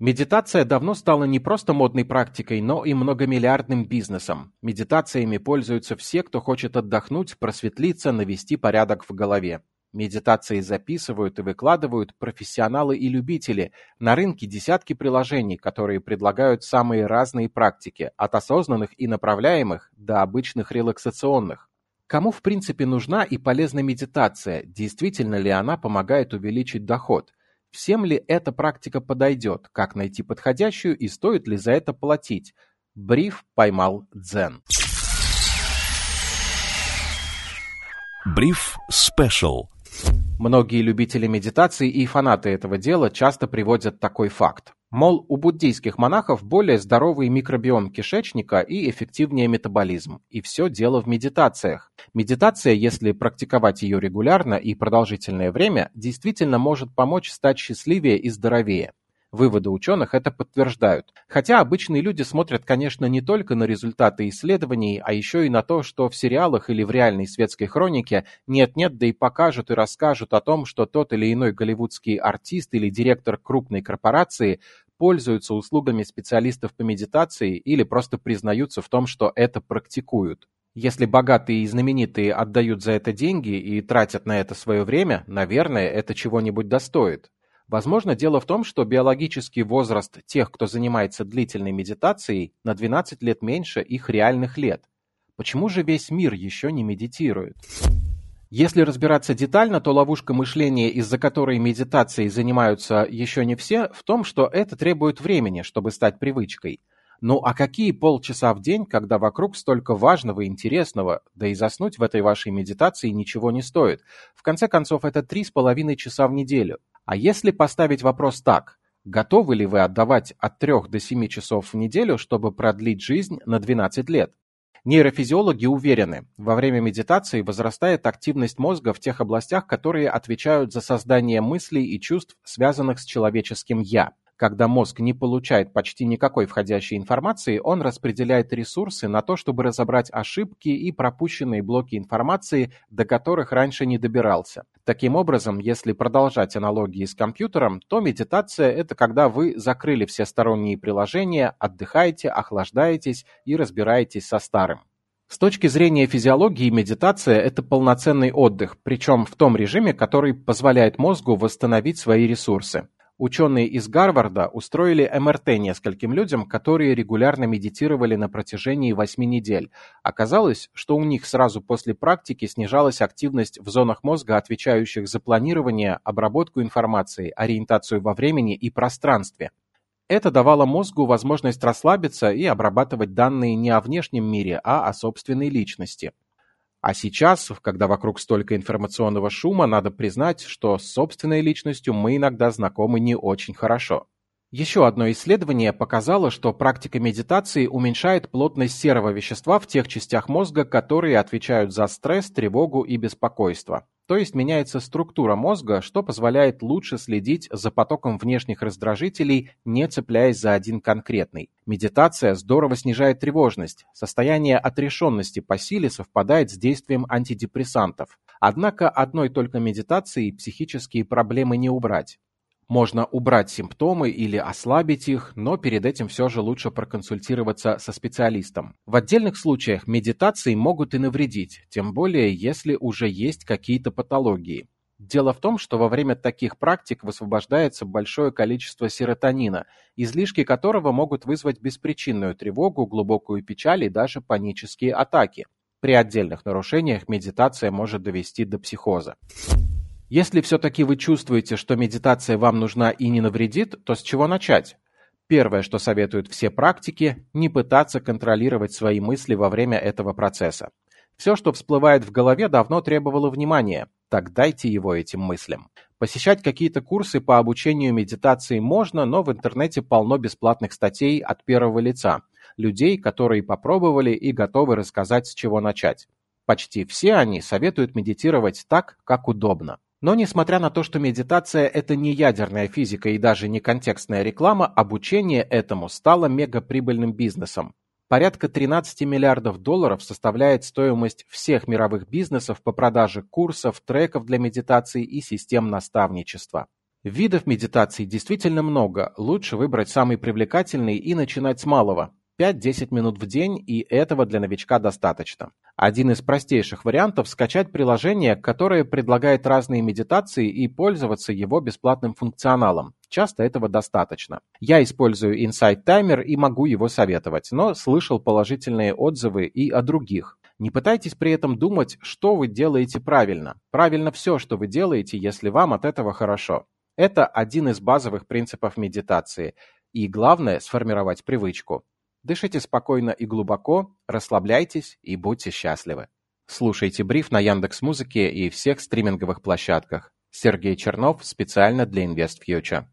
Медитация давно стала не просто модной практикой, но и многомиллиардным бизнесом. Медитациями пользуются все, кто хочет отдохнуть, просветлиться, навести порядок в голове. Медитации записывают и выкладывают профессионалы и любители. На рынке десятки приложений, которые предлагают самые разные практики, от осознанных и направляемых до обычных релаксационных. Кому в принципе нужна и полезна медитация, действительно ли она помогает увеличить доход? Всем ли эта практика подойдет, как найти подходящую и стоит ли за это платить? Бриф поймал дзен. Бриф Спешл. Многие любители медитации и фанаты этого дела часто приводят такой факт. Мол, у буддийских монахов более здоровый микробиом кишечника и эффективнее метаболизм. И все дело в медитациях. Медитация, если практиковать ее регулярно и продолжительное время, действительно может помочь стать счастливее и здоровее. Выводы ученых это подтверждают. Хотя обычные люди смотрят, конечно, не только на результаты исследований, а еще и на то, что в сериалах или в реальной светской хронике нет-нет, да и покажут и расскажут о том, что тот или иной голливудский артист или директор крупной корпорации пользуются услугами специалистов по медитации или просто признаются в том, что это практикуют. Если богатые и знаменитые отдают за это деньги и тратят на это свое время, наверное, это чего-нибудь достоит. Возможно, дело в том, что биологический возраст тех, кто занимается длительной медитацией, на 12 лет меньше их реальных лет. Почему же весь мир еще не медитирует? Если разбираться детально, то ловушка мышления, из-за которой медитацией занимаются еще не все, в том, что это требует времени, чтобы стать привычкой. Ну а какие полчаса в день, когда вокруг столько важного и интересного, да и заснуть в этой вашей медитации ничего не стоит. В конце концов, это три с половиной часа в неделю. А если поставить вопрос так, готовы ли вы отдавать от 3 до 7 часов в неделю, чтобы продлить жизнь на 12 лет? Нейрофизиологи уверены, во время медитации возрастает активность мозга в тех областях, которые отвечают за создание мыслей и чувств, связанных с человеческим «я». Когда мозг не получает почти никакой входящей информации, он распределяет ресурсы на то, чтобы разобрать ошибки и пропущенные блоки информации, до которых раньше не добирался. Таким образом, если продолжать аналогии с компьютером, то медитация – это когда вы закрыли все сторонние приложения, отдыхаете, охлаждаетесь и разбираетесь со старым. С точки зрения физиологии, медитация – это полноценный отдых, причем в том режиме, который позволяет мозгу восстановить свои ресурсы. Ученые из Гарварда устроили МРТ нескольким людям, которые регулярно медитировали на протяжении 8 недель. Оказалось, что у них сразу после практики снижалась активность в зонах мозга, отвечающих за планирование, обработку информации, ориентацию во времени и пространстве. Это давало мозгу возможность расслабиться и обрабатывать данные не о внешнем мире, а о собственной личности. А сейчас, когда вокруг столько информационного шума, надо признать, что с собственной личностью мы иногда знакомы не очень хорошо. Еще одно исследование показало, что практика медитации уменьшает плотность серого вещества в тех частях мозга, которые отвечают за стресс, тревогу и беспокойство. То есть меняется структура мозга, что позволяет лучше следить за потоком внешних раздражителей, не цепляясь за один конкретный. Медитация здорово снижает тревожность. Состояние отрешенности по силе совпадает с действием антидепрессантов. Однако одной только медитацией психические проблемы не убрать. Можно убрать симптомы или ослабить их, но перед этим все же лучше проконсультироваться со специалистом. В отдельных случаях медитации могут и навредить, тем более если уже есть какие-то патологии. Дело в том, что во время таких практик высвобождается большое количество серотонина, излишки которого могут вызвать беспричинную тревогу, глубокую печаль и даже панические атаки. При отдельных нарушениях медитация может довести до психоза. Если все-таки вы чувствуете, что медитация вам нужна и не навредит, то с чего начать? Первое, что советуют все практики – не пытаться контролировать свои мысли во время этого процесса. Все, что всплывает в голове, давно требовало внимания, так дайте его этим мыслям. Посещать какие-то курсы по обучению медитации можно, но в интернете полно бесплатных статей от первого лица, людей, которые попробовали и готовы рассказать, с чего начать. Почти все они советуют медитировать так, как удобно. Но несмотря на то, что медитация – это не ядерная физика и даже не контекстная реклама, обучение этому стало мегаприбыльным бизнесом. Порядка 13 миллиардов долларов составляет стоимость всех мировых бизнесов по продаже курсов, треков для медитации и систем наставничества. Видов медитации действительно много, лучше выбрать самый привлекательный и начинать с малого. 5-10 минут в день, и этого для новичка достаточно. Один из простейших вариантов – скачать приложение, которое предлагает разные медитации и пользоваться его бесплатным функционалом. Часто этого достаточно. Я использую Insight Timer и могу его советовать, но слышал положительные отзывы и о других. Не пытайтесь при этом думать, что вы делаете правильно. Правильно все, что вы делаете, если вам от этого хорошо. Это один из базовых принципов медитации. И главное – сформировать привычку. Дышите спокойно и глубоко, расслабляйтесь и будьте счастливы. Слушайте бриф на Яндекс Музыке и всех стриминговых площадках. Сергей Чернов специально для InvestFuture.